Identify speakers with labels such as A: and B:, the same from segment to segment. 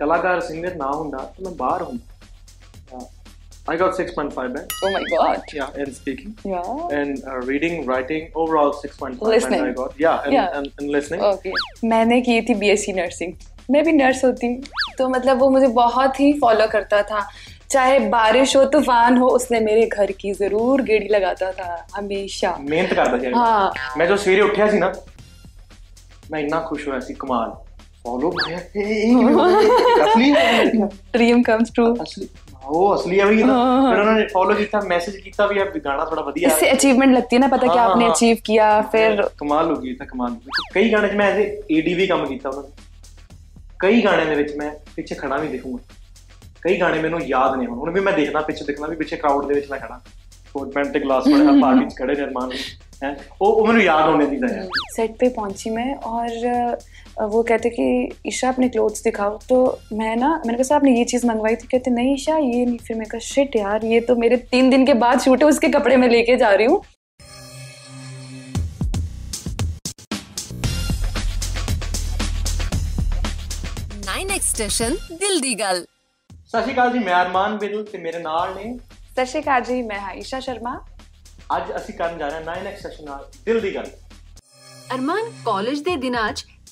A: कलाकार सिंगर ना होना तो मैं बाहर हूँ I got 6.5 band.
B: Oh my god.
A: Yeah, and speaking.
B: Yeah.
A: And uh, reading, writing, overall 6.5
B: listening.
A: I got. Yeah, and,
B: yeah.
A: And, and listening.
B: Okay. मैंने की थी BSc nursing. मैं भी नर्स होती तो मतलब वो मुझे बहुत ही फॉलो करता था चाहे बारिश हो तूफ़ान हो उसने मेरे घर की ज़रूर गेड़ी लगाता था हमेशा
A: मेहनत करता था
B: हाँ
A: मैं जो सवेरे उठा सी ना मैं इतना खुश हुआ सी कमाल ਫੋਲੋ ਹੋਇਆ ਇਹ ਅਸਲੀ ਹੈ
B: ड्रीम कम्स ट्रू
A: ਅਸਲੀ ਉਹ ਅਸਲੀ ਹੈ ਵੀ ਨਾ ਫਿਰ ਉਹਨਾਂ ਨੇ ਫੋਲੋ ਕੀਤਾ ਮੈਸੇਜ ਕੀਤਾ ਵੀ ਇਹ ਗਾਣਾ ਥੋੜਾ ਵਧੀਆ
B: इससे अचीवमेंट लगती है ना पता क्या
A: हाँ,
B: आपने
A: हाँ।
B: अचीव किया फिर
A: ਕਮਾਲ ਹੋ ਗਈ ਤਾਂ ਕਮਾਲ ਹੋ ਗਈ। ਕਈ ਗਾਣੇ 'ਚ ਮੈਂ ਐਜ਼ ਏਡੀ ਵੀ ਕੰਮ ਕੀਤਾ ਉਹਨਾਂ ਦੇ ਕਈ ਗਾਣਿਆਂ ਦੇ ਵਿੱਚ ਮੈਂ ਪਿੱਛੇ ਖੜਾ ਵੀ ਦਿਖੂੰਗਾ ਕਈ ਗਾਣੇ ਮੈਨੂੰ ਯਾਦ ਨੇ ਹੁਣ ਹੁਣ ਵੀ ਮੈਂ ਦੇਖਦਾ ਪਿੱਛੇ ਦਿਖਣਾ ਵੀ ਪਿੱਛੇ ਕਰਾਊਡ ਦੇ ਵਿੱਚ ਮੈਂ ਖੜਾ ਕੋਟ ਪੈਂਟ ਤੇ ਗਲਾਸ ਪੜਿਆ ਪਾਰਟੀ 'ਚ ਖੜੇ ਨਿਰਮਾਨ ਹੈ ਉਹ ਉਹ ਮੈਨੂੰ ਯਾਦ ਹੋਣੇ ਦੀ ਯਾਰ
B: सेट पे पहुंची मैं और अ, वो कहते कि ईशा अपने क्लोथ्स दिखाओ तो मैं ना मैंने कहा "सर, आपने ये चीज़ मंगवाई थी कहते नहीं ईशा ये नहीं फिर मैं कहा शिट यार ये तो मेरे तीन दिन के बाद शूट है उसके कपड़े मैं लेके जा रही हूँ
C: ਨਾਈਨ ਐਕਸਟੈਸ਼ਨ ਦਿਲ ਦੀ ਗੱਲ
A: ਸਤਿ ਸ਼੍ਰੀ ਅਕਾਲ ਜੀ ਮੈਂ ਅਰਮਾਨ ਬਿਦਲ ਤੇ ਮੇਰੇ ਨਾਲ ਨੇ
B: सत श्रीकाल जी मैं हाँ ईशा शर्मा
A: ਅੱਜ ਅਸੀਂ ਕਰਨ ਜਾ ਰਹੇ ਹਾਂ 9x ਸੈਸ਼ਨ ਨਾਲ ਦਿਲ ਦੀ ਗੱਲ
C: ਅਰਮਾਨ ਕਾਲਜ ਦੇ ਦਿਨਾਂ 'ਚ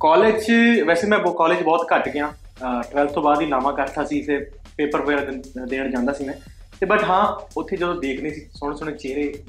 A: ਕਾਲਜ 'ਚ ਵੈਸੇ ਮੈਂ ਕਾਲਜ ਬਹੁਤ ਘੱਟ ਗਿਆ 12th ਤੋਂ ਬਾਅਦ ਹੀ ਨਾਮਾ ਕਰਤਾ ਸੀ ਤੇ ਪੇਪਰ ਵਗੈਰਾ ਦੇਣ ਜਾਂਦਾ ਸੀ ਮੈਂ ਤੇ ਬਟ ਹਾਂ ਉੱਥੇ ਜਦੋਂ ਦੇਖਨੇ ਸੀ ਸੋਹਣੇ ਸੋਹਣੇ ਚਿਹਰੇ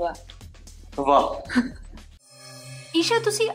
B: ਵਾਹ
A: ਵਾਹ
C: ईशा ਤੁਸੀਂ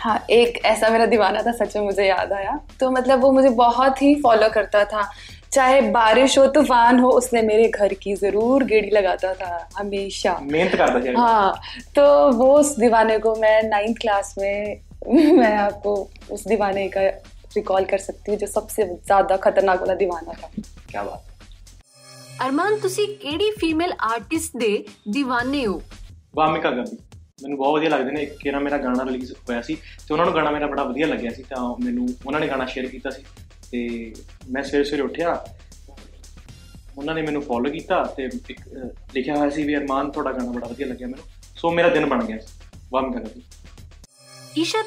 B: हाँ एक ऐसा मेरा दीवाना था सच में मुझे याद आया तो मतलब वो मुझे बहुत ही फॉलो करता था चाहे बारिश हो तूफ़ान हो उसने मेरे घर की ज़रूर गेड़ी लगाता था हमेशा।
A: मेहनत करता था।
B: हाँ तो वो उस दीवाने को मैं नाइन्थ क्लास में मैं आपको उस दीवाने का रिकॉल कर सकती हूँ जो सबसे ज़्यादा खतरनाक वाला दीवाना था।
A: क्या बात
C: अरमान ਤੁਸੀਂ केड़ी फीमेल आर्टिस्ट दे दीवाने हो?
A: वामिका ਗਾਂਧੀ मैं बहुत ਵਧੀਆ ਲੱਗਦੇ ਨੇ एक मेरा ਮੇਰਾ रिलीज़ होया ਹੋਇਆ ਸੀ ਤੇ ਉਹਨਾਂ ਨੂੰ ਗਾਣਾ ਮੇਰਾ ਬੜਾ ਵਧੀਆ ਲੱਗਿਆ ਸੀ ਤਾਂ ਤੇ ਮੈਂ ਸਵੇਰੇ ਸਵੇਰੇ ਉੱਠਿਆ। ਉਹਨਾਂ ਨੇ ਮੈਨੂੰ ਫੋਲੋ ਕੀਤਾ ਤੇ ਲਿਖਿਆ ਹੋਇਆ ਸੀ ਵੀ ਅਰਮਾਨ ਤੁਹਾਡਾ ਗਾਣਾ ਬੜਾ ਵਧੀਆ ਲੱਗਿਆ ਮੈਨੂੰ। ਸੋ ਮੇਰਾ ਦਿਨ ਬਣ ਗਿਆ ਵਾਹ ਮੈਂ ਕਰਦੀ
C: ਈਸ਼ਾ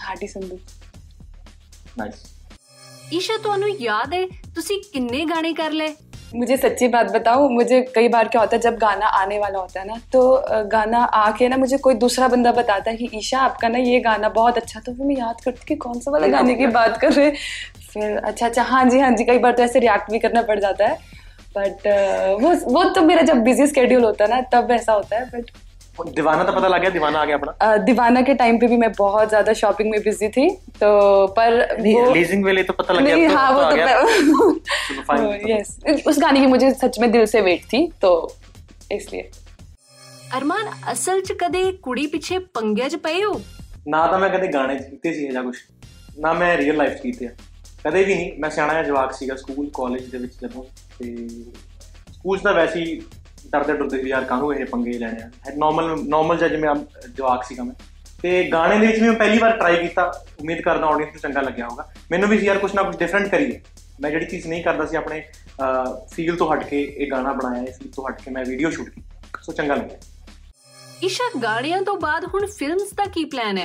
B: ਹਾਰਡੀ ਸੰਧੂ।
A: ਨਾਈਸ
C: ਈਸ਼ਾ ਤੁਹਾਨੂੰ ਯਾਦ ਹੈ? ਤੁਸੀਂ ਕਿੰਨੇ ਗਾਣੇ ਕਰ ਲਏ?
B: मुझे सच्ची बात बताऊँ मुझे कई बार क्या होता है जब गाना आने वाला होता है ना तो गाना आके ना मुझे कोई दूसरा बंदा बताता है कि ईशा आपका ना ये गाना बहुत अच्छा तो फिर मैं याद करती कि कौन सा वाला गाने की बात कर रहे हैं। फिर अच्छा अच्छा हाँ जी हाँ जी। कई बार तो ऐसे रिएक्ट भी करना पड़ जाता है। बट वो वो तो मेरा जब बिज़ी स्केड्यूल होता है ना तब ऐसा होता है बट
A: दीवाना तो पता लग गया दीवाना आ गया अपना।
B: दीवाना के टाइम पे भी मैं बहुत ज़्यादा शॉपिंग में बिज़ी थी तो पर
A: रिलीजिंग वेले तो पता लग
B: गया
A: तो
B: हाँ वो तो, तो
A: यस
B: तो- उस गाने की मुझे सच में दिल से वेट थी तो इसलिए।
C: अरमान असल च कदे कुड़ी पीछे पंगे च पए हो?
A: ना तो मैं कदे गाने ਚ सी या कुछ ना मैं रियल लाइफ ਲਾਈਫ ਚ ਕੀਤੇ ਕਦੇ ਵੀ ਨਹੀਂ ਮੈਂ ਸਿਆਣਾ ਜਿਹਾ ਜਵਾਕ ਸੀਗਾ ਸਕੂਲ ਕਾਲਜ ਦੇ ਵਿੱਚ ਜਦੋਂ ਤੇ ਸਕੂਲ ਡਰਦੇ ਡਰਦੇ ਯਾਰ ਕਾਹਨੂੰ ਇਹ ਪੰਗੇ ਲੈਣੇ ਆ ਨਾਰਮਲ ਨਾਰਮਲ ਜਿਹਾ ਜਿਵੇਂ ਜਵਾਕ ਸੀਗਾ ਮੈਂ ਤੇ ਗਾਣੇ ਦੇ ਵਿੱਚ ਵੀ ਮੈਂ ਪਹਿਲੀ ਵਾਰ ਟਰਾਈ ਕੀਤਾ ਉਮੀਦ ਕਰਦਾ ਆਡੀਅנס ਨੂੰ ਚੰਗਾ ਲੱਗਿਆ ਹੋਗਾ ਮੈਨੂੰ ਵੀ ਯਾਰ ਕੁਝ ਨਾ ਕੁਝ ਡਿਫਰੈਂਟ ਕਰੀਏ ਮੈਂ ਜਿਹੜੀ ਚੀਜ਼ ਨਹੀਂ ਕਰਦਾ ਸੀ ਆਪਣੇ ਫੀਲ ਤੋਂ ਹਟ ਕੇ ਇਹ ਗਾਣਾ ਬਣਾਇਆ ਇਸ ਤੋਂ ਹਟ ਕੇ ਮੈਂ ਵੀਡੀਓ ਸ਼ੂਟ ਕੀਤੀ ਸੋ ਚੰਗਾ ਲੱਗਿਆ
C: ईशा गाड़ियाँ तो बाद हूँ फ़िल्म का की प्लान है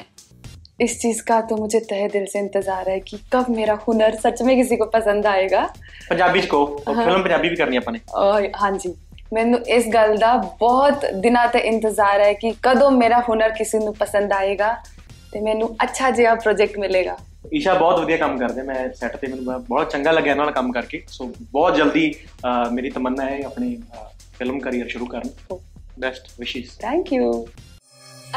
B: इस चीज़ का तो मुझे तहे दिल से इंतज़ार है कि कब मेरा हुनर सच में किसी को पसंद आएगा
A: पंजाबी को हाँ, फ़िल्म पंजाबी भी करनी है
B: अपने हाँ जी ਮੈਨੂੰ ਇਸ ਗੱਲ ਦਾ ਬਹੁਤ ਦਿਨਾਂ ਤੋਂ ਇੰਤਜ਼ਾਰ ਹੈ ਕਿ ਕਦੋਂ ਮੇਰਾ ਹੁਨਰ ਕਿਸੇ ਨੂੰ ਪਸੰਦ ਆਏਗਾ ਤੇ ਮੈਨੂੰ ਅੱਛਾ ਜਿਹਾ ਪ੍ਰੋਜੈਕਟ ਮਿਲੇਗਾ।
A: ਈਸ਼ਾ ਬਹੁਤ ਵਧੀਆ ਕੰਮ ਕਰਦੇ ਮੈਂ ਸੈੱਟ ਤੇ ਮੈਨੂੰ ਬਹੁਤ ਚੰਗਾ ਲੱਗਿਆ ਇਹਨਾਂ ਨਾਲ ਕੰਮ ਕਰਕੇ। ਸੋ ਬਹੁਤ ਜਲਦੀ ਮੇਰੀ ਤਮੰਨਾ ਹੈ ਆਪਣੀ ਫਿਲਮ ਕੈਰੀਅਰ ਸ਼ੁਰੂ ਕਰਨ। ਬੈਸਟ ਵਿਸ਼ੇਸ
B: thank you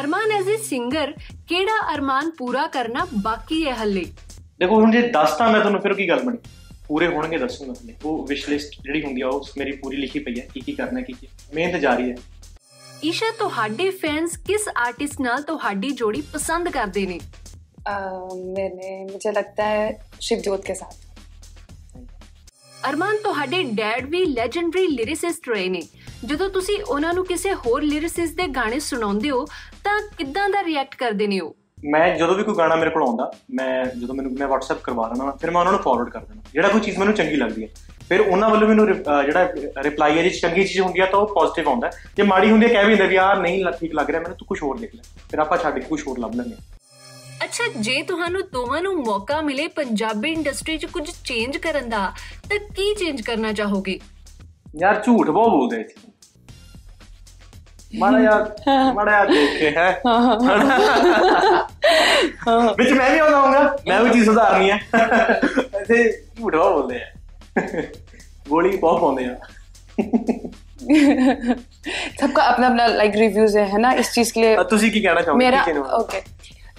C: Arman as a singer ਕਿਹੜਾ ਅਰਮਾਨ ਪੂਰਾ ਕਰਨਾ ਬਾਕੀ ਹੈ ਹੱਲੇ?
A: ਦੇਖੋ ਹੁਣ ਜੇ ਦੱਸਤਾ ਮੈਂ ਤੁਹਾਨੂੰ ਫਿਰ ਕੀ ਗੱਲ ਬਣੀ? ਪੂਰੇ ਹੋਣਗੇ ਦੱਸੂਗਾ ਤੁਹਾਨੂੰ ਉਹ ਵਿਸ਼ ਲਿਸਟ ਜਿਹੜੀ ਹੁੰਦੀ ਆ ਉਸ ਮੇਰੀ ਪੂਰੀ ਲਿਖੀ ਪਈ ਹੈ ਕੀ ਕੀ ਕਰਨਾ ਕੀ ਕੀ। ਮਿਹਨਤ ਜਾਰੀ ਹੈ
C: ਈਸ਼ਾ ਤੁਹਾਡੇ ਫੈਨਸ ਕਿਸ ਆਰਟਿਸਟ ਨਾਲ ਤੁਹਾਡੀ ਜੋੜੀ ਪਸੰਦ ਕਰਦੇ ਨੇ?
B: ਮੈਨੇ ਮੈਨੂੰ ਲੱਗਦਾ ਹੈ ਸ਼ਿਵਜੋਤ ਕੇ ਸਾਥ।
C: ਅਰਮਾਨ ਤੁਹਾਡੇ ਡੈਡ ਵੀ ਲੈਜੈਂਡਰੀ ਲਿਰਿਸਿਸਟ ਰਹੇ ਨੇ। ਜਦੋਂ ਤੁਸੀਂ ਉਹਨਾਂ ਨੂੰ ਕਿਸੇ ਹੋਰ ਲਿਰਿਸਿਸਟ ਦੇ ਗਾਣੇ ਸੁਣਾਉਂਦੇ ਹੋ ਤਾਂ ਕਿੱਦਾਂ ਦਾ ਰਿਐਕਟ ਕਰਦੇ ਨੇ ਉਹ?
A: ਮੈਂ ਜਦੋਂ ਵੀ ਕੋਈ ਗਾਣਾ ਮੇਰੇ ਕੋਲ ਆਉਂਦਾ ਮੈਂ ਜਦੋਂ ਮੈਨੂੰ ਮੈਂ WhatsApp ਕਰਵਾ ਲੈਣਾ ਫਿਰ ਮੈਂ ਉਹਨਾਂ ਨੂੰ ਫਾਰਵਰਡ ਕਰ ਦੇਣਾ ਜਿਹੜਾ ਕੋਈ ਚੀਜ਼ ਮੈਨੂੰ ਚੰਗੀ ਲੱਗਦੀ ਹੈ। ਫਿਰ ਉਹਨਾਂ ਵੱਲੋਂ ਮੈਨੂੰ ਜਿਹੜਾ ਰਿਪਲਾਈ ਹੈ ਜੇ ਚੰਗੀ ਚੀਜ਼ ਹੁੰਦੀ ਆ ਤਾਂ ਉਹ ਪੋਜ਼ਿਟਿਵ ਆਉਂਦਾ ਹੈ। ਜੇ ਮਾੜੀ ਹੁੰਦੀ ਹੈ ਕਹਿ ਵੀ ਦਿੰਦੇ ਵੀ ਯਾਰ ਨਹੀਂ ਠੀਕ ਲੱਗ ਰਿਹਾ ਮੈਨੂੰ ਤੂੰ ਕੁਝ ਹੋਰ ਲਿਖ ਲੈ। ਫਿਰ ਆਪਾਂ ਛੱਡ ਕੇ ਕੁਝ ਹੋਰ ਲੱਭ ਲੈਂਦੇ ਹਾਂ।
C: ਅੱਛਾ ਜੇ ਤੁਹਾਨੂੰ ਦੋਵਾਂ ਨੂੰ ਮੌਕਾ ਮਿਲੇ ਪੰਜਾਬੀ ਇੰਡਸਟਰੀ 'ਚ ਕੁਝ ਚੇਂਜ ਕਰਨ ਦਾ ਤਾਂ ਕੀ ਚੇਂਜ ਕਰਨਾ ਚਾਹੋਗੇ?
A: ਯਾਰ ਝੂਠ ਬਹੁਤ ਬੋਲਦੇ ਇੱਥੇ। ਮਾੜਾ ਯਾਰ ਮਾੜਾ ਯਾਰ ਦੇਖ ਹੈ। मैं भी बताऊँगा मैं भी चीज़ सुधारनी है ऐसे झूठ गोली बहुत पाते
B: सबका अपना अपना लाइक रिव्यूज़ है ना इस चीज़ के लिए
A: की कहना
B: मेरा ओके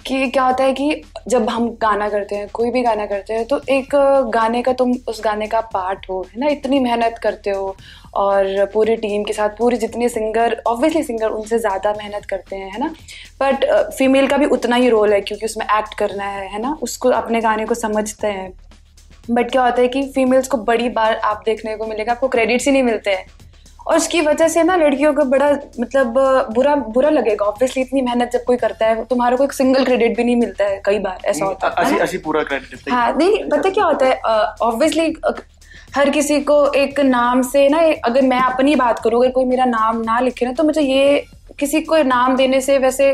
B: कि क्या होता है कि जब हम गाना करते हैं, कोई भी गाना करते हैं तो एक गाने का तुम उस गाने का पार्ट हो, है ना? इतनी मेहनत करते हो और पूरी टीम के साथ, पूरे जितने सिंगर ऑब्वियसली सिंगर उनसे ज़्यादा मेहनत करते हैं, है ना? बट फीमेल का भी उतना ही रोल है क्योंकि उसमें एक्ट करना है है ना? उसको, अपने गाने को समझते हैं। बट क्या होता है कि फीमेल्स को बड़ी बार आप देखने को मिलेगा, आपको क्रेडिट्स ही नहीं मिलते हैं। और उसकी वजह से ना लड़कियों को बड़ा मतलब बुरा बुरा लगेगा ऑब्वियसली इतनी मेहनत जब कोई करता है तुम्हारा कोई सिंगल क्रेडिट भी नहीं मिलता है कई बार ऐसा होता है
A: पूरा क्रेडिट
B: हाँ। नहीं पता क्या होता है ऑब्वियसली हर किसी को एक नाम से ना अगर मैं अपनी बात करूँ अगर कोई मेरा नाम ना लिखे ना तो मुझे ये किसी को नाम देने से वैसे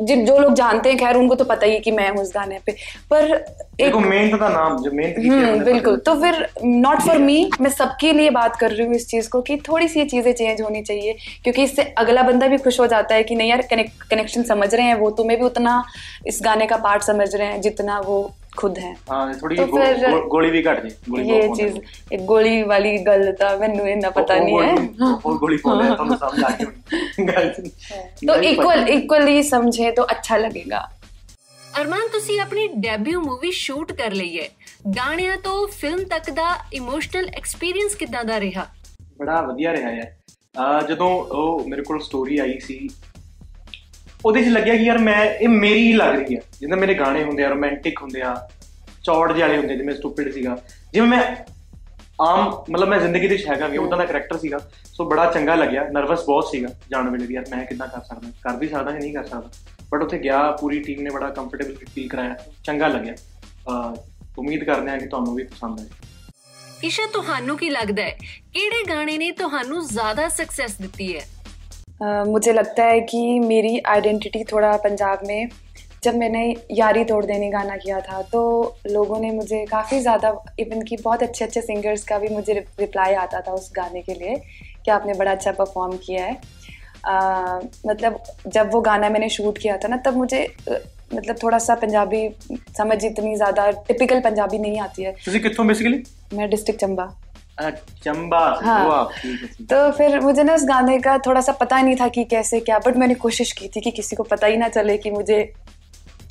B: जिन जो लोग जानते हैं खैर उनको तो पता ही है कि मैं हूँ उस गाने पे। पर एक
A: मेन तो था नाम जो मेन
B: हम्म, बिल्कुल। तो फिर नॉट फॉर मी मैं सबके लिए बात कर रही हूँ इस चीज़ को कि थोड़ी सी ये चीज़ें चेंज होनी चाहिए क्योंकि इससे अगला बंदा भी खुश हो जाता है कि नहीं यार कनेक्शन समझ रहे हैं वो तो तुम्हें भी उतना इस गाने का पार्ट समझ रहे हैं जितना वो खुद हैं
A: ਹਾਂ ਥੋੜੀ
B: तो फिर-
A: ਗੋਲੀ ਵੀ ਘਟ ਜੇ ਗੋਲੀ
B: ये
A: ਬਹੁਤ
B: चीज
A: ਪਾਉਂਦੇ
B: एक गोली वाली गल था मैनू इतना पता
A: ਉਹ-
B: नहीं
A: ਉਹ
B: है
A: ਗੋਲੀ- ਉਹ ਗੋਲੀ ਪਾਉਂਦੇ ਆ, ਤੁਹਾਨੂੰ ਸਮਝ ਆ ਗਈ ਹੋਣੀ ਗੱਲ
B: तो
A: ਨਹੀਂ
B: इक्वल
A: ਪਤਾ।
B: इक्वली समझे तो अच्छा लगेगा
C: ਅਰਮਾਨ ਤੁਸੀਂ ਆਪਣੀ ਡੈਬਿਊ ਮੂਵੀ ਸ਼ੂਟ ਕਰ ਲਈ ਹੈ ਗਾਣਿਆਂ ਤੋਂ ਫਿਲਮ ਤੱਕ ਦਾ ਇਮੋਸ਼ਨਲ ਐਕਸਪੀਰੀਅੰਸ ਕਿੱਦਾਂ ਦਾ ਰਿਹਾ
A: ਬੜਾ ਵਧੀਆ ਰਿਹਾ ਹੈ ਅਹ ਜਦੋਂ ਉਹ ਮੇਰੇ ਕੋਲ ਸਟੋਰੀ ਆਈ ਸੀ ਉਹਦੇ 'ਚ ਲੱਗਿਆ ਕਿ ਯਾਰ ਮੈਂ, ਇਹ ਮੇਰੀ ਹੀ ਲੱਗ ਰਹੀ ਹੈ ਜਿੱਦਾਂ ਮੇਰੇ ਗਾਣੇ ਹੁੰਦੇ ਆ ਰੋਮਾਂਟਿਕ ਹੁੰਦੇ ਆ, ਚੌੜ ਜਿਹੇ ਵਾਲੇ ਹੁੰਦੇ ਜਿਵੇਂ ਸਟੂਪਿਡ ਸੀਗਾ। ਜਿਵੇਂ ਮੈਂ ਆਮ, ਮਤਲਬ ਮੈਂ ਜ਼ਿੰਦਗੀ ਦੇ ਵਿੱਚ ਹੈਗਾ ਵੀ ਉਦਾਂ ਦਾ ਕਰੈਕਟਰ ਸੀਗਾ, ਸੋ ਬੜਾ ਚੰਗਾ ਲੱਗਿਆ ਨਰਵਸ ਬਹੁਤ ਸੀਗਾ ਜਾਣ ਵੇਲੇ ਵੀ, ਯਾਰ ਮੈਂ ਕਿੱਦਾਂ ਕਰ ਸਕਦਾ, ਕਰ ਵੀ ਸਕਦਾ ਕਿ ਨਹੀਂ ਕਰ ਸਕਦਾ। ਬਟ ਉੱਥੇ ਗਿਆ, ਪੂਰੀ ਟੀਮ ਨੇ ਬੜਾ ਕੰਫਰਟੇਬਲ ਫੀਲ ਕਰਾਇਆ, ਚੰਗਾ ਲੱਗਿਆ। ਅਹ ਉਮੀਦ ਕਰਦੇ ਹਾਂ ਕਿ ਤੁਹਾਨੂੰ ਵੀ ਪਸੰਦ ਆਏ
C: ਈਸ਼ਾ ਤੁਹਾਨੂੰ ਕੀ ਲੱਗਦਾ ਹੈ? ਕਿਹੜੇ ਗਾਣੇ ਨੇ ਤੁਹਾਨੂੰ ਜ਼ਿਆਦਾ ਸਕਸੈਸ ਦਿੱਤੀ ਹੈ?
B: मुझे लगता है कि मेरी आइडेंटिटी थोड़ा पंजाब में जब मैंने यारी तोड़ देने गाना किया था तो लोगों ने मुझे काफ़ी ज़्यादा इवन कि बहुत अच्छे अच्छे सिंगर्स का भी मुझे रिप्लाई आता था उस गाने के लिए कि आपने बड़ा अच्छा परफॉर्म किया है। आ, मतलब जब वो गाना मैंने शूट किया था ना तब मुझे मतलब थोड़ा सा पंजाबी समझ इतनी ज़्यादा टिपिकल पंजाबी नहीं आती है।
A: बेसिकली
B: मैं डिस्ट्रिक्ट चंबा।
A: ਚੰਬਾ से
B: हाँ।
A: वाह ठीक है ठीक है।
B: तो फिर मुझे ना उस गाने का थोड़ा सा पता नहीं था कि कैसे क्या बट मैंने कोशिश की थी कि किसी को पता ही ना चले कि मुझे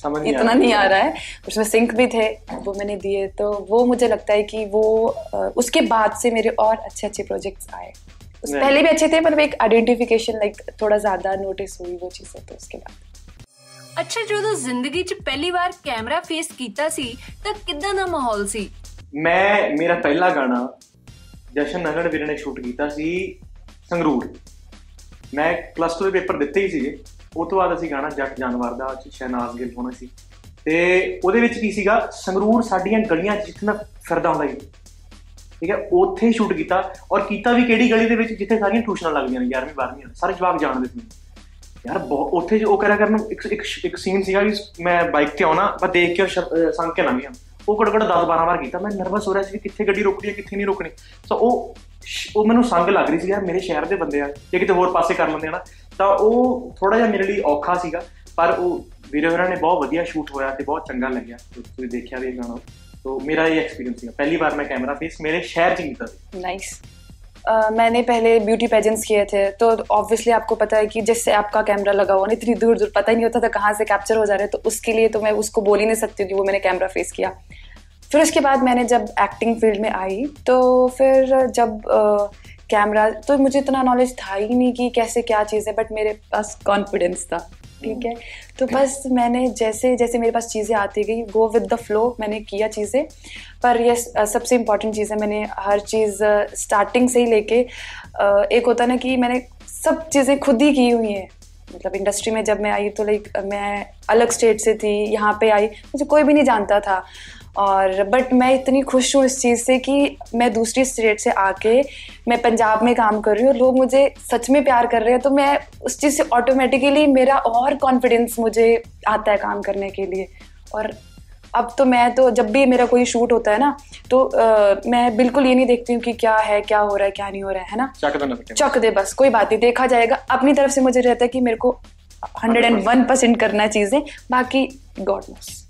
A: समझ नहीं
B: इतना नहीं आ रहा है उसमें सिंक भी थे वो मैंने दिए तो वो मुझे लगता है कि वो अ, उसके बाद से मेरे और अच्छे अच्छे प्रोजेक्ट्स आए उस
A: Right.
B: पहले भी अच्छे थे पर एक आइडेंटिफिकेशन लाइक थोड़ा ज़्यादा नोटिस हुई वो चीज़ें तो उसके बाद
C: ਅੱਛਾ ਜਦੋਂ ਜ਼ਿੰਦਗੀ 'ਚ ਪਹਿਲੀ ਵਾਰ ਕੈਮਰਾ ਫੇਸ ਕੀਤਾ ਸੀ ਤਾਂ ਕਿੱਦਾਂ ਦਾ ਮਾਹੌਲ ਸੀ
A: ਮੈਂ ਮੇਰਾ ਪਹਿਲਾ ਗਾਣਾ ਜਸ਼ਨ ਨਗੜ ਵੀਰ ਨੇ ਸ਼ੂਟ ਕੀਤਾ ਸੀ ਸੰਗਰੂਰ। ਮੈਂ ਪਲੱਸ 2 ਦੇ ਪੇਪਰ ਦਿੱਤੇ ਹੀ ਸੀਗੇ। ਉਹ ਤੋਂ ਬਾਅਦ ਅਸੀਂ ਗਾਣਾ ਜੱਟ ਜਾਨਵਰ ਦਾ ਚ ਸ਼ਹਿਨਾਜ਼ ਗਿੱਲ ਹੋਣਾ ਸੀ। ਤੇ ਉਹਦੇ ਵਿੱਚ ਕੀ ਸੀਗਾ? ਸੰਗਰੂਰ ਸਾਡੀਆਂ ਗਲੀਆਂ 'ਚ ਜਿੱਥੇ ਮੈਂ ਫਿਰਦਾ ਹੁੰਦਾ ਸੀ। ਠੀਕ ਹੈ? ਉੱਥੇ ਸ਼ੂਟ ਕੀਤਾ। ਔਰ ਕੀਤਾ ਵੀ ਕਿਹੜੀ ਗਲੀ ਦੇ ਵਿੱਚ? ਜਿੱਥੇ ਸਾਰੀਆਂ ਟਿਊਸ਼ਨਾਂ ਲੱਗਦੀਆਂ ਨੇ 11ਵੀਂ 12ਵੀਂ ਸਾਰੇ ਜਵਾਕ ਜਾਣਦੇ ਸੀ। ਮੈਨੂੰ। ਯਾਰ ਬਹੁਤ ਉੱਥੇ ਜੋ ਉਹ ਕਰਿਆ ਕਰਨ ਇੱਕ ਇੱਕ ਇੱਕ ਸੀਨ ਸੀਗਾ ਵੀ ਮੈਂ ਬਾਈਕ ਤੇ ਆਉਣਾ, ਮੈਂ ਦੇਖ ਕੇ ਉਹ ਸ਼ਰ- ਅਹ ਸੰਗ ਕੇ ਲੰਘ ਗਿਆ। ਉਹ ਘੜਗੜ 10 12 ਵਾਰ ਕੀਤਾ। ਮੈਂ ਨਰਵਸ ਹੋ ਰਿਹਾ ਸੀ ਕਿ ਕਿੱਥੇ ਗੱਡੀ ਰੁਕਣੀ ਹੈ, ਕਿੱਥੇ ਨਹੀਂ ਰੁਕਣੀ। ਸੋ ਉਹ ਉਹ ਮੈਨੂੰ ਸੰਗ ਲੱਗ ਰਹੀ ਸੀ ਯਾਰ, ਮੇਰੇ ਸ਼ਹਿਰ ਦੇ ਬੰਦੇ ਆ, ਜੇ ਕਿਤੇ ਹੋਰ ਪਾਸੇ ਕਰ ਲੈਂਦੇ ਹਨਾ। ਤਾਂ ਉਹ ਥੋੜਾ ਜਿਹਾ ਮੇਰੇ ਲਈ ਔਖਾ ਸੀਗਾ, ਪਰ ਉਹ ਵੀਰੇ ਹੋਰਾਂ ਨੇ ਬਹੁਤ ਵਧੀਆ ਸ਼ੂਟ ਹੋਇਆ ਤੇ ਬਹੁਤ ਚੰਗਾ ਲੱਗਿਆ। ਤੁਸੀਂ ਦੇਖਿਆ ਵੀ ਇਹ ਗਾਣਾ। ਤੋ ਮੇਰਾ ਇਹ ਐਕਸਪੀਰੀਅੰਸ ਸੀਗਾ। ਪਹਿਲੀ ਵਾਰ ਮੈਂ ਕੈਮਰਾ ਫੇਸ ਮੇਰੇ ਸ਼ਹਿਰ 'ਚ ਕੀਤਾ ਸੀ।
B: ਨਾਈਸ मैंने पहले ब्यूटी पेजेंट्स किए थे तो ऑब्वियसली आपको पता है कि जिससे आपका कैमरा लगा हुआ, इतनी दूर दूर पता ही नहीं होता था कहाँ से कैप्चर हो जा रहे तो उसके लिए तो मैं उसको बोल ही नहीं सकती कि वो मैंने कैमरा फेस किया। फिर उसके बाद मैंने जब एक्टिंग फ़ील्ड में आई तो फिर जब कैमरा तो मुझे इतना नॉलेज था ही नहीं कि कैसे क्या चीज़ है बट मेरे पास कॉन्फिडेंस था। ठीक है? तो बस मैंने जैसे जैसे मेरे पास चीज़ें आती गई गो विद द फ्लो मैंने किया चीज़ें। पर ये सबसे इंपॉर्टेंट चीज़ है मैंने हर चीज़ स्टार्टिंग से ही लेके एक होता ना कि मैंने सब चीज़ें खुद ही की हुई हैं। मतलब इंडस्ट्री में जब मैं आई तो लाइक मैं अलग स्टेट से थी यहाँ पे आई मुझे कोई भी नहीं जानता था। और बट मैं इतनी खुश हूँ इस चीज़ से कि मैं दूसरी स्टेट से आके मैं पंजाब में काम कर रही हूँ लोग मुझे सच में प्यार कर रहे हैं तो मैं उस चीज़ से ऑटोमेटिकली मेरा और कॉन्फिडेंस मुझे आता है काम करने के लिए। और अब तो मैं तो जब भी मेरा कोई शूट होता है ना तो आ, मैं बिल्कुल ये नहीं देखती हूँ कि क्या है क्या हो रहा है क्या नहीं हो रहा है ना? चक दे बस कोई बात नहीं देखा जाएगा। अपनी तरफ़ से मुझे रहता है कि मेरे को हंड्रेड एंड वन परसेंट करना चीज़ें बाकी गॉड नोस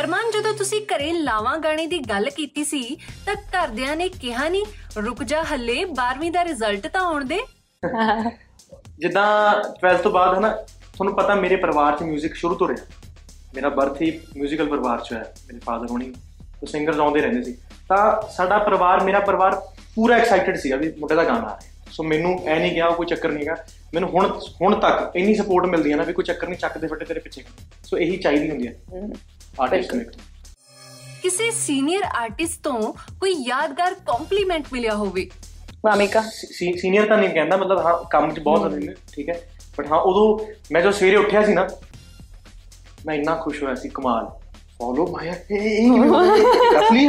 C: ਅਰਮਾਨ ਜਦੋਂ ਤੁਸੀਂ ਘਰੇ ਲਾਵਾਂ ਗਾਣੇ ਦੀ ਗੱਲ ਕੀਤੀ ਸੀ ਤਾਂ ਘਰਦਿਆਂ ਨੇ ਕਿਹਾ ਨਹੀਂ ਰੁਕ ਜਾ ਹੱਲੇ 12ਵੀਂ ਦਾ ਰਿਜ਼ਲਟ ਤਾਂ ਆਉਣ ਦੇ
A: ਜਿੱਦਾਂ 12th ਤੋਂ ਬਾਅਦ ਹਨਾ ਤੁਹਾਨੂੰ ਪਤਾ ਮੇਰੇ ਪਰਿਵਾਰ 'ਚ 뮤직 ਸ਼ੁਰੂ ਤੋਂ ਰਿਹਾ ਮੇਰਾ ਬਰਥ ਹੀ 뮤지컬 ਪਰਿਵਾਰ 'ਚ ਹੋਇਆ ਮੇਰੇ ਫਾਦਰ ਹੋਣੀ ਤੋਂ ਸਿੰਗਰਸ ਆਉਂਦੇ ਰਹਿੰਦੇ ਸੀ ਤਾਂ ਸਾਡਾ ਪਰਿਵਾਰ ਮੇਰਾ ਪਰਿਵਾਰ ਪੂਰਾ ਐਕਸਾਈਟਡ ਸੀਗਾ ਵੀ ਮੁੰਡੇ ਦਾ ਗਾਣਾ ਆ ਰਿਹਾ ਸੋ ਮੈਨੂੰ ਐ ਨਹੀਂ ਗਿਆ ਕੋਈ ਚੱਕਰ ਨਹੀਂਗਾ ਮੈਨੂੰ ਹੁਣ ਹੁਣ ਤੱਕ ਇੰਨੀ ਸਪੋਰਟ ਮਿਲਦੀ ਹੈ ਨਾ ਵੀ ਕੋਈ ਚੱਕਰ ਨਹੀਂ ਚੱਕਦੇ ਫੱਟੇ ਤੇਰੇ ਪਿੱਛੇ ਸੋ ਇਹੀ ਚਾਹੀਦੀ ਹੁੰਦੀ ਹੈ ਆਰਟਿਸਟ ਨੂੰ ਇੱਕ।
C: ਕਿਸੇ ਸੀਨੀਅਰ ਆਰਟਿਸਟ ਤੋਂ ਕੋਈ ਯਾਦਗਾਰ ਕੰਪਲੀਮੈਂਟ ਮਿਲਿਆ ਹੋਵੇ
B: वामिका
A: ਸੀਨੀਅਰ ਤਾਂ ਨਹੀਂ ਕਹਿੰਦਾ ਮਤਲਬ ਹਾਂ ਕੰਮ 'ਚ ਬਹੁਤ ਹੁੰਦੇ ਨੇ ਠੀਕ ਹੈ ਬਟ ਹਾਂ ਉਦੋਂ ਮੈਂ ਜਦੋਂ ਸਵੇਰੇ ਉੱਠਿਆ ਸੀ ਨਾ ਮੈਂ ਇੰਨਾ ਖੁਸ਼ ਹੋਇਆ ਸੀ ਕਮਾਲ ਫੋਲੋ ਮਾਇਆ ਅਸਲੀ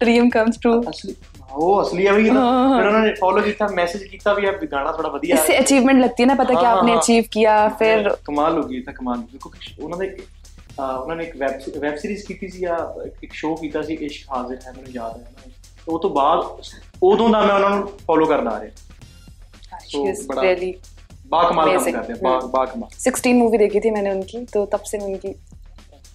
B: ड्रीम कम्स ट्रू
A: ਅਸਲੀ ਉਹ ਅਸਲੀ ਆ ਵੀ ਨਾ ਫਿਰ ਉਹਨਾਂ ਨੇ ਫੋਲੋ ਕੀਤਾ ਮੈਸੇਜ ਕੀਤਾ ਵੀ ਇਹ ਗਾਣਾ ਥੋੜਾ ਵਧੀਆ
B: इससे अचीवमेंट लगती है ना पता क्या
A: हाँ,
B: आपने
A: हाँ।
B: अचीव किया फिर
A: ਕਮਾਲ ਹੋ ਗਈ ਤਾਂ ਕਮਾਲ ਹੋ ਗਈ ਕਿਉਂਕਿ ਉਹਨਾਂ ਦੇ ਅਹ, ਉਹਨਾਂ ਨੇ ਇੱਕ ਵੈਬ ਵੈਬ ਸੀਰੀਜ਼ ਕੀਤੀ ਸੀ ਜਾਂ ਇੱਕ ਸ਼ੋਅ ਕੀਤਾ ਸੀ ਇਸ਼ਕ ਹਾਜ਼ਰ ਹੈ ਮੈਨੂੰ ਯਾਦ ਹੈ ਨਾ ਤੇ ਉਹ ਤੋਂ ਬਾਅਦ ਉਦੋਂ ਦਾ ਮੈਂ ਉਹਨਾਂ ਨੂੰ ਫੋਲੋ ਕਰਦਾ ਆ ਰਿਹਾ
B: she is
A: बड़ा-
B: really
A: ਬਾ ਕਮਾਲ ਕੰਮ
B: Amazing.
A: ਕਰਦੇ ਆ ਬਾ
B: हम्म।
A: ਬਾ ਕਮਾਲ
B: 16 मूवी देखी थी मैंने उनकी तो तब से मैं उनकी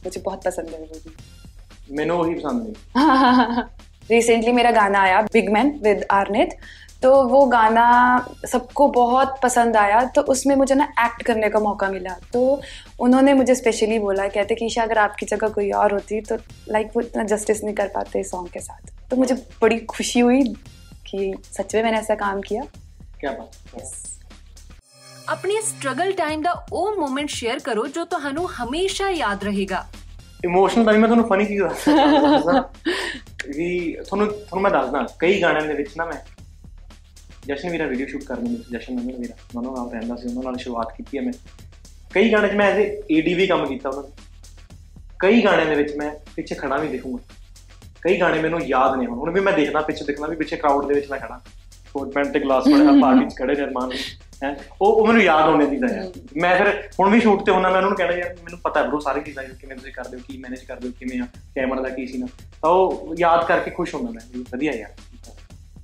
B: मुझे बहुत पसंद है वो मूवी
A: ਮੈਨੂੰ ਉਹੀ ਪਸੰਦ ਨਹੀਂ
B: रिसेंटली मेरा गाना आया बिग मैन विद आर्नेत तो वो गाना सबको बहुत पसंद आया तो उसमें मुझे ना एक्ट करने का मौका मिला तो उन्होंने मुझे स्पेशली बोला कहते कि ईशा अगर आपकी जगह कोई और होती तो लाइक वो इतना जस्टिस नहीं कर पाते सॉन्ग के साथ तो मुझे बड़ी खुशी हुई कि सच में मैंने ऐसा काम किया
A: ਕੀ ਬਾਤ
C: ਆਪਣੀ ਸਟਰਗਲ ਟਾਈਮ ਦਾ ਉਹ ਮੂਮੈਂਟ ਸ਼ੇਅਰ ਕਰੋ ਜੋ ਤੁਹਾਨੂੰ ਹਮੇਸ਼ਾ ਯਾਦ ਰਹੇਗਾ
A: ਇਮੋਸ਼ਨਲ ਤਾਂ ਨਹੀਂ ਮੈਂ ਤੁਹਾਨੂੰ ਫਨੀ ਚੀਜ਼ ਦੱਸਦਾ ਵੀ ਤੁਹਾਨੂੰ ਤੁਹਾਨੂੰ ਮੈਂ ਦੱਸਦਾ ਕਈ ਗਾਣਿਆਂ ਦੇ ਵਿੱਚ ਨਾ ਮੈਂ ਜਸ਼ਨ ਵੀਰਾ ਵੀਡੀਓ ਸ਼ੂਟ ਕਰਨ ਨੂੰ ਜਸ਼ਨ ਨੰਦਨ ਵੀਰਾ ਉਹਨਾਂ ਨਾਲ ਰਹਿੰਦਾ ਸੀ ਉਹਨਾਂ ਨਾਲ ਸ਼ੁਰੂਆਤ ਕੀਤੀ ਹੈ ਮੈਂ। ਕਈ ਗਾਣੇ 'ਚ ਮੈਂ ਐਜ਼ ਏਡੀ ਵੀ ਕੰਮ ਕੀਤਾ ਉਹਨਾਂ ਦਾ। ਕਈ ਗਾਣਿਆਂ ਦੇ ਵਿੱਚ ਮੈਂ ਪਿੱਛੇ ਖੜਾ ਵੀ ਦੇਖੂੰਗਾ। ਕਈ ਗਾਣੇ ਮੈਨੂੰ ਯਾਦ ਨੇ ਹੁਣ ਹੁਣ ਵੀ ਮੈਂ ਦੇਖਦਾ ਪਿੱਛੇ ਦੇਖਦਾ ਵੀ ਪਿੱਛੇ ਕਰਾਊਡ ਦੇ ਵਿੱਚ ਮੈਂ ਖੜਾ ਕੋਟ ਪੈਂਟ ਤੇ ਗਲਾਸ ਪੜਿਆ ਪਾਰਟੀ 'ਚ ਖੜੇ ਨਿਰਮਾਨ ਹੈ ਉਹ ਉਹ ਮੈਨੂੰ ਯਾਦ ਹੋਣੇ ਚੀਜ਼ਾਂ ਯਾਰ ਮੈਂ ਫਿਰ ਹੁਣ ਵੀ ਸ਼ੂਟ ਤੇ ਹੁੰਦਾ ਮੈਂ ਉਹਨਾਂ ਨੂੰ ਕਹਿਣਾ ਯਾਰ ਮੈਨੂੰ ਪਤਾ ਬ్రో ਸਾਰੀ ਚੀਜ਼ਾਂ ਕਿਵੇਂ ਤੁਸੀਂ ਕਰਦੇ ਹੋ ਕੀ ਮੈਨੇਜ ਕਰਦੇ ਹੋ ਕਿਵੇਂ ਆ ਕੈਮਰਾ ਦਾ ਕੀ ਸੀ ਨਾ ਤਾਂ ਉਹ ਯਾਦ ਕਰਕੇ ਖੁਸ਼ ਹੁੰਦਾ ਮੈਂ ਵਧੀਆ ਯਾਰ।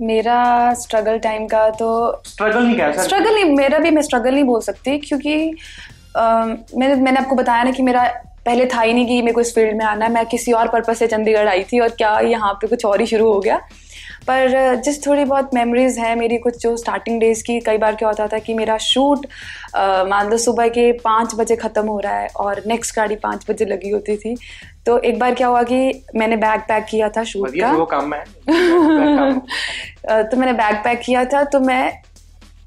B: मेरा स्ट्रगल टाइम का तो
A: स्ट्रगल नहीं कह
B: स्ट्रगल नहीं मेरा भी मैं स्ट्रगल नहीं बोल सकती क्योंकि मैंने मैंने आपको बताया ना कि मेरा पहले था ही नहीं कि मेरे को इस फ़ील्ड में आना है। मैं किसी और पर्पज से चंडीगढ़ आई थी और क्या यहाँ पे कुछ और ही शुरू हो गया। पर जिस थोड़ी बहुत मेमोरीज़ हैं मेरी कुछ जो स्टार्टिंग डेज़ की कई बार क्या होता था कि मेरा शूट मान लो सुबह के पाँच बजे ख़त्म हो रहा है और नेक्स्ट गाड़ी पाँच बजे लगी होती थी तो एक बार क्या हुआ कि मैंने बैग पैक किया था शूट का।
A: वो काम है।
B: तो मैंने बैग पैक किया था तो मैं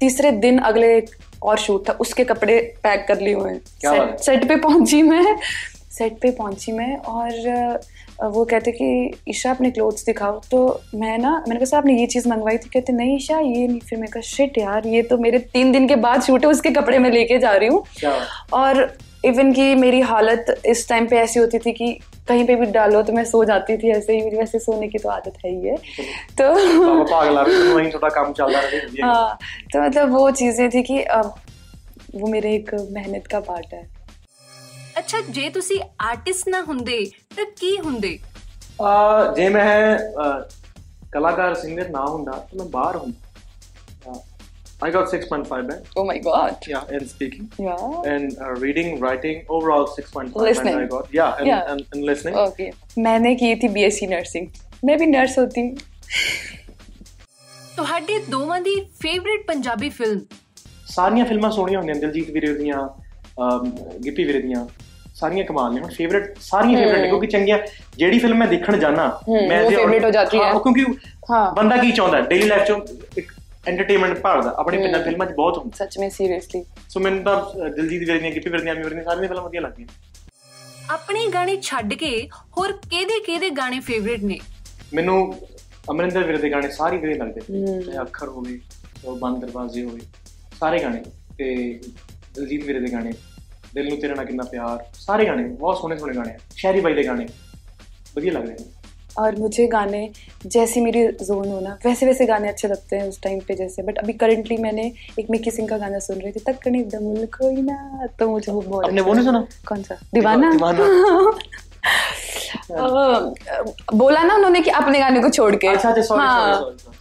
B: तीसरे दिन अगले और शूट था उसके कपड़े पैक कर लिए हुए सेट, सेट पे पहुँची मैं सेट पे पहुँची मैं और वो कहते कि ईशा अपने क्लोथ्स दिखाओ। तो मैं ना मैंने कहा आपने ये चीज़ मंगवाई थी। कहते नहीं ईशा ये नहीं। फिर मैं कहा शिट यार ये तो मेरे तीन दिन के बाद शूट है उसके कपड़े में लेके जा रही हूँ। और इवन कि मेरी हालत इस टाइम पे ऐसी होती थी कि कहीं पे भी डालो तो मैं सो जाती थी ऐसे ही मेरी वैसे सोने की तो आदत है ही है। तो हाँ तो मतलब वो चीज़ें थी कि वो मेरे एक मेहनत का पार्ट है।
C: ਅੱਛਾ ਜੇ ਤੁਸੀਂ ਆਰਟਿਸਟ ਨਾ ਹੁੰਦੇ ਤਾਂ ਕੀ ਹੁੰਦੇ
A: ਅਹ ਜੇ ਮੈਂ ਅਹ, ਕਲਾਕਾਰ ਸਿੰਗਰ ਨਾ ਹੁੰਦਾ ਤਾਂ ਮੈਂ ਬਾਹਰ ਹੁੰਦਾ I got 6.5 band.
B: Oh my god
A: Yeah, and speaking.
B: yeah
A: And uh, reading, writing, overall 6.5
B: Listening.
A: band I got. Yeah, and,
B: Yeah.
A: and, and listening.
B: okay मैंने की थी बीएससी नर्सिंग मैं भी नर्स होती
C: ਤੁਹਾਡੇ ਦੋਵਾਂ ਦੀ ਫੇਵਰਿਟ ਪੰਜਾਬੀ ਫਿਲਮ
A: ਸਾਰੀਆਂ ਫਿਲਮਾਂ ਸੋਹਣੀਆਂ ਹੁੰਦੀਆਂ ਦਿਲਜੀਤ ਵੀਰੇ ਦੀਆਂ ਅਮ, ਗਿੱਪੀ ਵੀਰੇ ਦੀਆਂ ਸਾਰੀਆਂ ਕਮਾਲ ਨੇ ਹੁਣ ਫੇਵਰਿਟ ਸਾਰੀਆਂ ਫੇਵਰਿਟ ਨੇ ਕਿਉਂਕਿ ਚੰਗੀਆਂ ਜਿਹੜੀ ਫਿਲਮ ਮੈਂ ਦੇਖਣ ਜਾਣਾ
B: ਮੈਂ ਉਹ ਫੇਵਰਿਟ ਹੋ ਜਾਂਦੀ
A: ਹੈ ਕਿਉਂਕਿ
B: ਹਾਂ।
A: ਬੰਦਾ ਕੀ ਚਾਹੁੰਦਾ ਡੇਲੀ ਲਾਈਫ ਚੋਂ ਇੱਕ ਐਂਟਰਟੇਨਮੈਂਟ ਭਾਲਦਾ ਆਪਣੇ ਪਿੰਡਾਂ ਫਿਲਮਾਂ 'ਚ ਬਹੁਤ ਹੁੰਦਾ।
B: ਸੱਚ ਮੈਂ ਸੀਰੀਅਸਲੀ
A: ਸੋ ਮੈਨੂੰ ਤਾਂ ਦਿਲਜੀਤ ਵੀਰ ਦੀਆਂ ਗਿੱਪੀ ਵੀਰ ਦੀਆਂ ਮੇਰੀਆਂ ਸਾਰੀਆਂ ਫਿਲਮਾਂ ਵਧੀਆ ਲੱਗਦੀਆਂ।
C: ਆਪਣੇ ਗਾਣੇ ਛੱਡ ਕੇ ਹੋਰ ਕਿਹਦੇ ਕਿਹਦੇ ਗਾਣੇ ਫੇਵਰਿਟ ਨੇ?
A: ਮੈਨੂੰ ਅਮਰਿੰਦਰ ਵੀਰ ਦੇ ਗਾਣੇ ਸਾਰੇ ਵਧੀਆ ਲੱਗਦੇ ਚਾਹੇ ਅੱਖਰ ਹੋਵੇ ਉਹ ਬੰਦ ਦਰਵਾਜ਼ੇ ਹੋਵੇ ਸਾਰੇ ਗਾਣੇ। ਤੇ ਦਿਲਜੀਤ ਵੀਰ ਦੇ ਗਾਣੇ ਦਿਲ ਨੂੰ ਤੇਰੇ ਨਾਲ ਕਿੰਨਾ ਪਿਆਰ ਸਾਰੇ ਗਾਣੇ ਬਹੁਤ ਸੋਹਣੇ ਸੋਹਣੇ ਗਾਣੇ ਆ ਸ਼ਹਿਰੀ ਬਾਈ ਦੇ ਗਾਣੇ बढ़िया लग रहे हैं
B: और मुझे गाने जैसी मेरी जोन हो ना वैसे वैसे गाने अच्छे लगते हैं उस टाइम पे जैसे बट अभी करंटली मैंने एक मिक्की सिंह का गाना सुन रही थी तकनी दमुल कोई ना तो मुझे वो बहुत
A: आपने
B: अच्छा
A: वो नहीं
B: लगा।
A: सुना
B: कौन सा दीवाना
A: दीवाना।
B: अ, बोला ना उन्होंने कि अपने गाने को छोड़ के
A: अच्छा अच्छा सॉरी
B: हाँ।
A: Sorry sorry